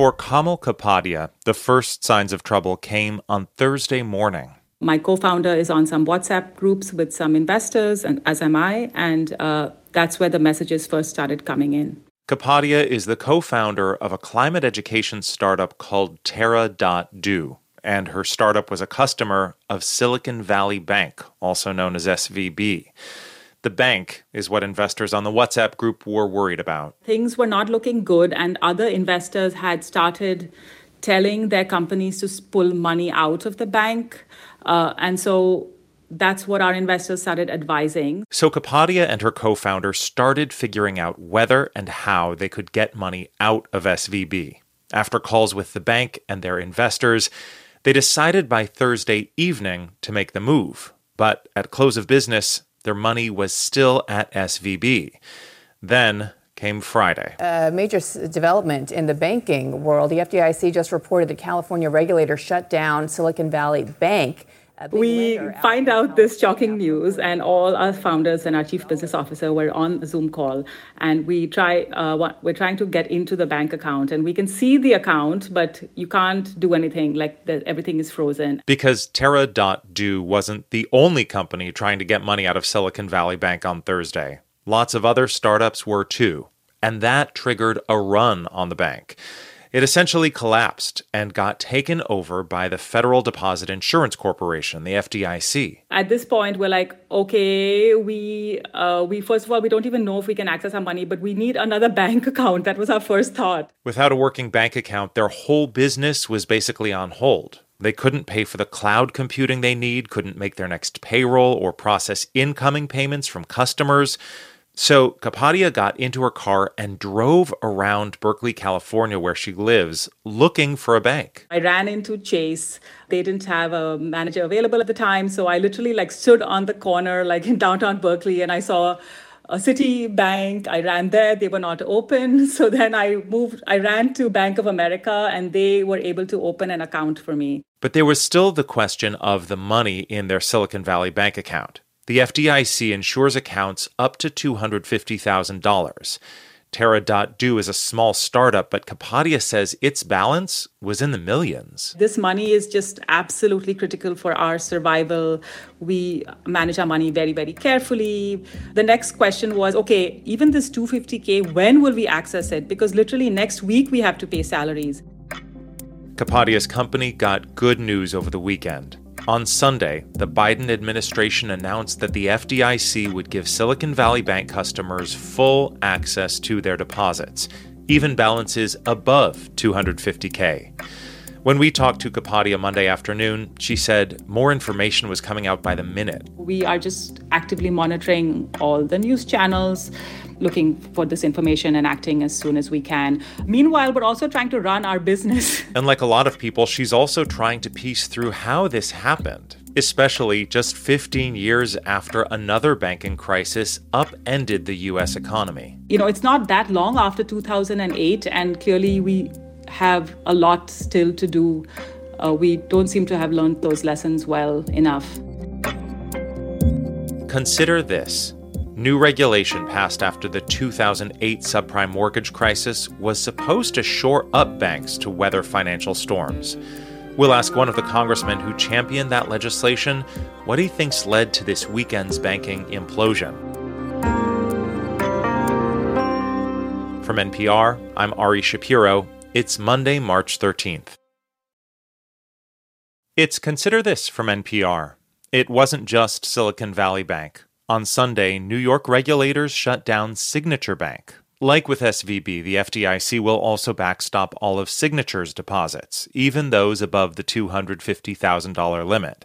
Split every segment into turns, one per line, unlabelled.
For Kamal Kapadia, the first signs of trouble came on Thursday morning.
My co founder is on some WhatsApp groups with some investors, and as am I, and uh, that's where the messages first started coming in.
Kapadia is the co founder of a climate education startup called Terra.do, and her startup was a customer of Silicon Valley Bank, also known as SVB. The bank is what investors on the WhatsApp group were worried about.
Things were not looking good, and other investors had started telling their companies to pull money out of the bank. Uh, and so that's what our investors started advising.
So Kapadia and her co founder started figuring out whether and how they could get money out of SVB. After calls with the bank and their investors, they decided by Thursday evening to make the move. But at close of business, their money was still at SVB. Then came Friday.
A major development in the banking world. The FDIC just reported that California regulators shut down Silicon Valley Bank.
We find out this shocking news, and all our founders and our chief business officer were on a Zoom call, and we try. Uh, we're trying to get into the bank account, and we can see the account, but you can't do anything. Like the, everything is frozen.
Because Terra.do wasn't the only company trying to get money out of Silicon Valley Bank on Thursday. Lots of other startups were too, and that triggered a run on the bank. It essentially collapsed and got taken over by the Federal Deposit Insurance Corporation, the FDIC.
At this point, we're like, okay, we uh, we first of all we don't even know if we can access our money, but we need another bank account. That was our first thought.
Without a working bank account, their whole business was basically on hold. They couldn't pay for the cloud computing they need, couldn't make their next payroll or process incoming payments from customers. So Kapadia got into her car and drove around Berkeley, California, where she lives, looking for a bank.
I ran into Chase. They didn't have a manager available at the time, so I literally like stood on the corner, like in downtown Berkeley, and I saw a Citibank. I ran there; they were not open. So then I moved. I ran to Bank of America, and they were able to open an account for me.
But there was still the question of the money in their Silicon Valley bank account. The FDIC insures accounts up to $250,000. Terra.do is a small startup, but Kapadia says its balance was in the millions.
This money is just absolutely critical for our survival. We manage our money very, very carefully. The next question was okay, even this 250K, when will we access it? Because literally next week we have to pay salaries.
Kapadia's company got good news over the weekend. On Sunday, the Biden administration announced that the FDIC would give Silicon Valley Bank customers full access to their deposits, even balances above 250K. When we talked to Kapadia Monday afternoon, she said more information was coming out by the minute.
We are just actively monitoring all the news channels, looking for this information and acting as soon as we can. Meanwhile, we're also trying to run our business.
And like a lot of people, she's also trying to piece through how this happened, especially just 15 years after another banking crisis upended the US economy.
You know, it's not that long after 2008, and clearly we have a lot still to do. Uh, we don't seem to have learned those lessons well enough.
Consider this New regulation passed after the 2008 subprime mortgage crisis was supposed to shore up banks to weather financial storms. We'll ask one of the congressmen who championed that legislation what he thinks led to this weekend's banking implosion. From NPR, I'm Ari Shapiro. It's Monday, March 13th. It's Consider This from NPR. It wasn't just Silicon Valley Bank. On Sunday, New York regulators shut down Signature Bank. Like with SVB, the FDIC will also backstop all of Signature's deposits, even those above the $250,000 limit.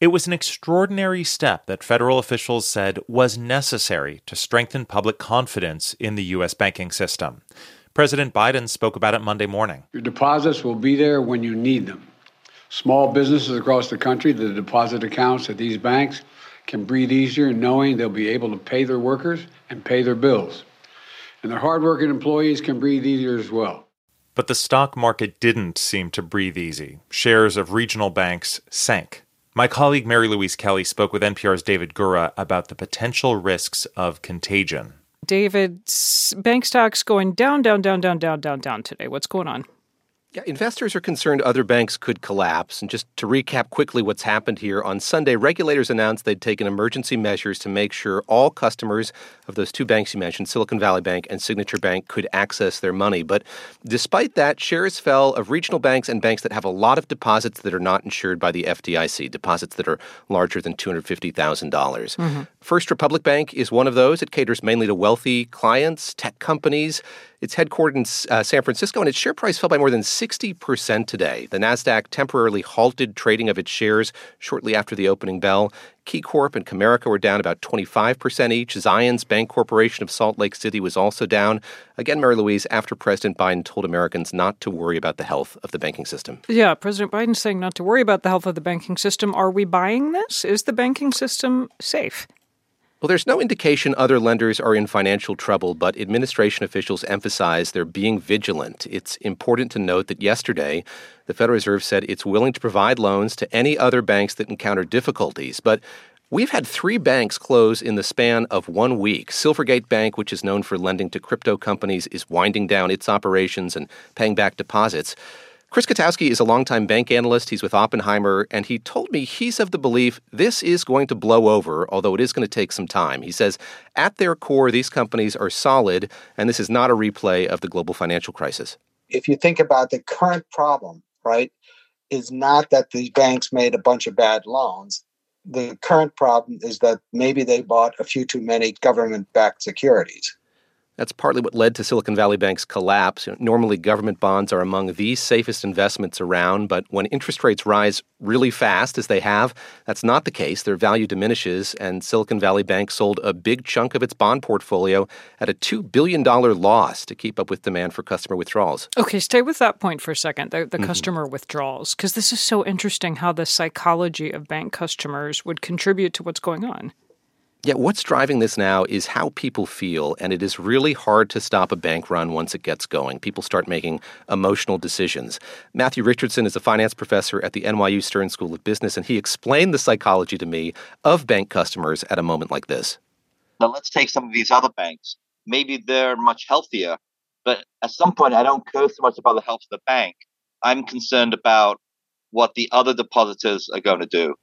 It was an extraordinary step that federal officials said was necessary to strengthen public confidence in the U.S. banking system. President Biden spoke about it Monday morning.
Your deposits will be there when you need them. Small businesses across the country, the deposit accounts at these banks can breathe easier knowing they'll be able to pay their workers and pay their bills. And their hardworking employees can breathe easier as well.
But the stock market didn't seem to breathe easy. Shares of regional banks sank. My colleague Mary Louise Kelly spoke with NPR's David Gura about the potential risks of contagion.
David, bank stocks going down, down, down, down, down, down, down today. What's going on? Yeah, investors are concerned other banks could collapse. And just to recap quickly what's happened here, on Sunday, regulators announced they'd taken emergency measures to make sure all customers of those two banks you mentioned, Silicon Valley Bank and Signature Bank, could access their money. But despite that, shares fell of regional banks and banks that have a lot of deposits that are not insured by the FDIC, deposits that are larger than $250,000. mm-hmm. First Republic Bank is one of those. It caters mainly to wealthy clients, tech companies. It's headquartered in uh, San Francisco, and its share price fell by more than 60% today. The NASDAQ temporarily halted trading of its shares shortly after the opening bell. KeyCorp and Comerica were down about 25% each. Zions Bancorporation of Salt Lake City was also down. Again, Mary Louise, after President Biden told Americans not to worry about the health of the banking system.
Yeah, President Biden saying not to worry about the health of the banking system. Are we buying this? Is the banking system safe?
Well, there's no indication other lenders are in financial trouble, but administration officials emphasize they're being vigilant. It's important to note that yesterday, the Federal Reserve said it's willing to provide loans to any other banks that encounter difficulties. But We've had three banks close in the span of one week. Silvergate Bank, which is known for lending to crypto companies, is winding down its operations and paying back deposits. Chris Kotowski is a longtime bank analyst. He's with Oppenheimer, and he told me he's of the belief this is going to blow over, although it is going to take some time. He says, at their core, these companies are solid, and this is not a replay of the global financial crisis.
If you think about the current problem, right, is not that these banks made a bunch of bad loans. The current problem is that maybe they bought a few too many government backed securities.
That's partly what led to Silicon Valley Bank's collapse. You know, normally, government bonds are among the safest investments around, but when interest rates rise really fast, as they have, that's not the case. Their value diminishes, and Silicon Valley Bank sold a big chunk of its bond portfolio at a $2 billion loss to keep up with demand for customer withdrawals.
Okay, stay with that point for a second the, the mm-hmm. customer withdrawals, because this is so interesting how the psychology of bank customers would contribute to what's going on.
Yeah, what's driving this now is how people feel, and it is really hard to stop a bank run once it gets going. People start making emotional decisions. Matthew Richardson is a finance professor at the NYU Stern School of Business, and he explained the psychology to me of bank customers at a moment like this.
Now, let's take some of these other banks. Maybe they're much healthier, but at some point, I don't care so much about the health of the bank. I'm concerned about what the other depositors are going to do.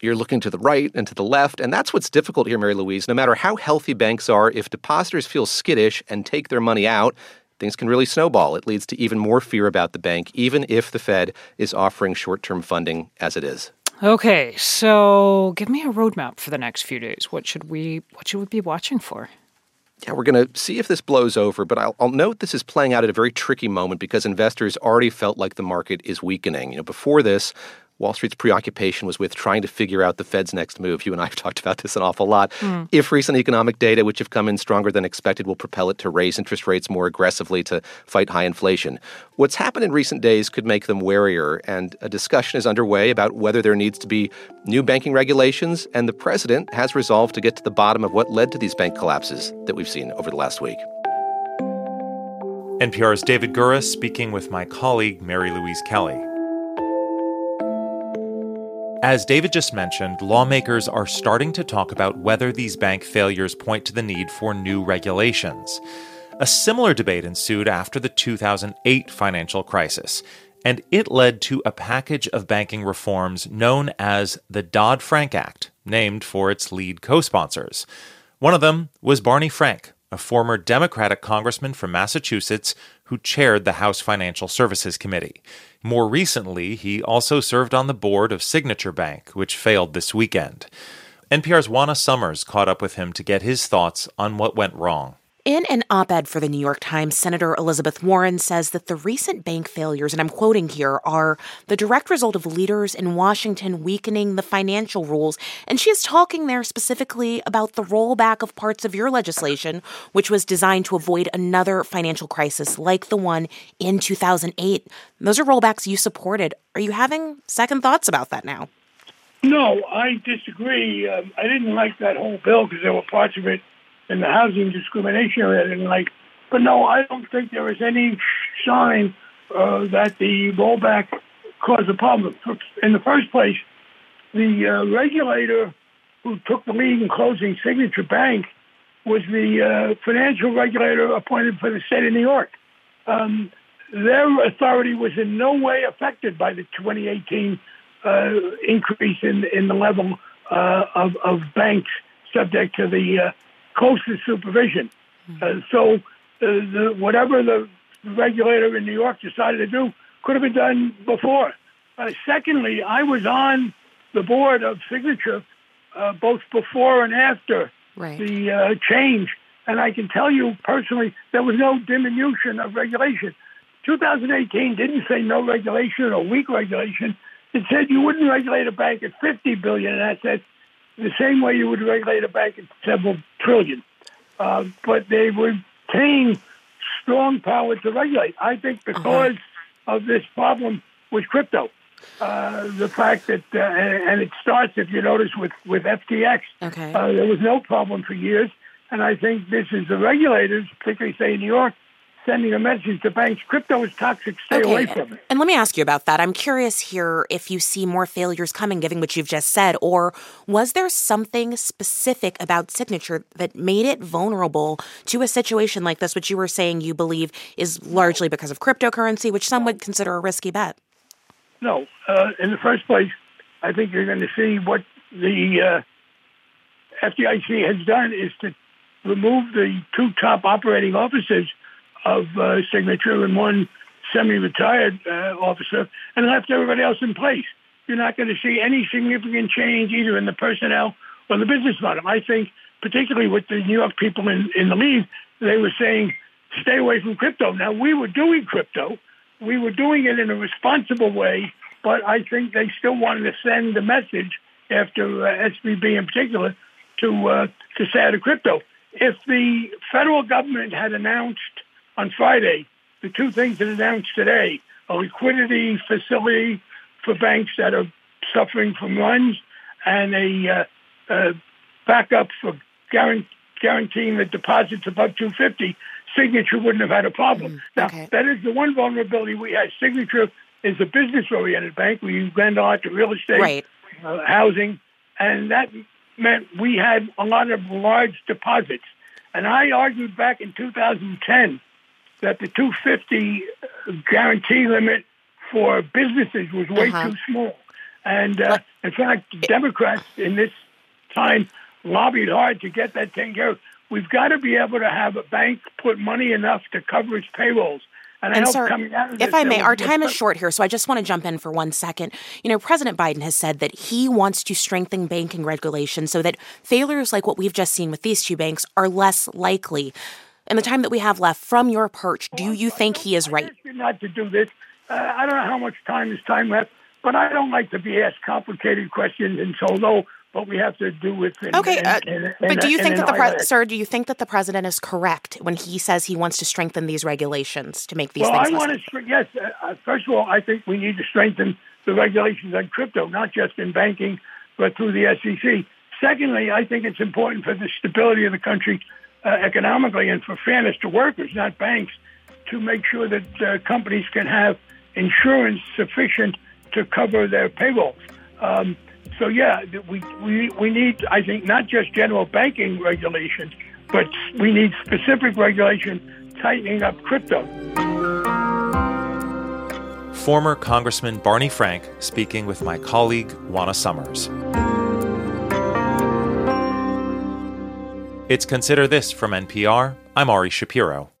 You're looking to the right and to the left, and that's what's difficult here, Mary Louise. No matter how healthy banks are, if depositors feel skittish and take their money out, things can really snowball. It leads to even more fear about the bank, even if the Fed is offering short term funding as it is.
Okay, so give me a roadmap for the next few days. What should we what should we be watching for?
Yeah, we're going to see if this blows over, but I'll, I'll, note this is playing out at a very tricky moment because investors already felt like the market is weakening. You know, before this, Wall Street's preoccupation was with trying to figure out the Fed's next move. You and I have talked about this an awful lot. Mm. If recent economic data, which have come in stronger than expected, will propel it to raise interest rates more aggressively to fight high inflation. What's happened in recent days could make them warier, and a discussion is underway about whether there needs to be new banking regulations, and the president has resolved to get to the bottom of what led to these bank collapses that we've seen over the last week.
NPR's David Gura speaking with my colleague Mary Louise Kelly. As David just mentioned, lawmakers are starting to talk about whether these bank failures point to the need for new regulations. A similar debate ensued after the 2008 financial crisis, and it led to a package of banking reforms known as the Dodd Frank Act, named for its lead co sponsors. One of them was Barney Frank, a former Democratic congressman from Massachusetts who chaired the House Financial Services Committee. More recently, he also served on the board of Signature Bank, which failed this weekend. NPR's Juana Summers caught up with him to get his thoughts on what went wrong.
In an op ed for the New York Times, Senator Elizabeth Warren says that the recent bank failures, and I'm quoting here, are the direct result of leaders in Washington weakening the financial rules. And she is talking there specifically about the rollback of parts of your legislation, which was designed to avoid another financial crisis like the one in 2008. Those are rollbacks you supported. Are you having second thoughts about that now?
No, I disagree. Um, I didn't like that whole bill because there were parts of it in the housing discrimination area and like. But no, I don't think there is any sign uh, that the rollback caused a problem. In the first place, the uh, regulator who took the lead in closing Signature Bank was the uh, financial regulator appointed for the state of New York. Um, their authority was in no way affected by the 2018 uh, increase in in the level uh, of, of banks subject to the uh, closest supervision. Uh, so uh, the, whatever the regulator in New York decided to do could have been done before. Uh, secondly, I was on the board of Signature uh, both before and after
right.
the uh, change, and I can tell you personally there was no diminution of regulation. 2018 didn't say no regulation or weak regulation. It said you wouldn't regulate a bank at 50 billion in assets the same way you would regulate a bank at several trillion. Uh, but they retain strong power to regulate. I think uh-huh. because uh-huh. of this problem with crypto. Uh, the fact that, uh, and, and, it starts, if you notice, with, with FTX.
Okay.
Uh, there was no problem for years. And I think this is the regulators, particularly, say, in New York, sending a message to banks. Crypto is toxic. Stay okay. away from it.
And let me ask you about that. I'm curious here if you see more failures coming given what you've just said or was there something specific about signature that made it vulnerable to a situation like this which you were saying you believe is largely because of cryptocurrency which some would consider a risky bet?
No. Uh, in the first place i think you're going to see what the uh, fdic has done is to remove the two top operating officers of uh, signature and one semi-retired uh, officer and left everybody else in place. You're not going to see any significant change either in the personnel or the business model. I think, particularly with the New York people in, in the lead, they were saying, stay away from crypto. Now, we were doing crypto. We were doing it in a responsible way, but I think they still wanted to send the message after uh, in particular to, uh, to stay out of crypto. If the federal government had announced on Friday, the two things that announced today, a liquidity facility for banks that are suffering from runs and a, uh, uh, backup for guaranteeing the deposits above 250, Signature wouldn't have had a problem. Mm, okay. Now, that is the one vulnerability we had. Signature is a business-oriented bank. We lend a lot to real estate,
right.
uh, housing, and that meant we had a lot of large deposits. And I argued back in 2010 that the 250 guarantee limit for businesses was way uh-huh. too small. And uh, in fact, Democrats in this time lobbied hard to get that taken care of. We've got to be able to have a bank put money enough to cover its payrolls. And,
and sir, if I may, our time is short here, so I just want to jump in for one second. You know, President Biden has said that he wants to strengthen banking regulation so that failures like what we've just seen with these two banks are less likely in the time that we have left from your perch, do you think he is right?
Not to do this. Uh, I don't know how much time is time left, but I don't like to be asked complicated questions and so low. But we have to do with
okay. uh, but do you think that the pre- sir? Do you think that the president is correct when he says he wants to strengthen these regulations to make these
well,
things?
Well, I want to. Yes. Uh, uh, first of all, I think we need to strengthen the regulations on crypto, not just in banking, but through the SEC. Secondly, I think it's important for the stability of the country uh, economically and for fairness to workers, not banks, to make sure that uh, companies can have insurance sufficient to cover their payrolls. Um, so yeah, we, we we need I think not just general banking regulations, but we need specific regulation tightening up crypto.
Former Congressman Barney Frank speaking with my colleague Juana Summers. It's Consider This from NPR. I'm Ari Shapiro.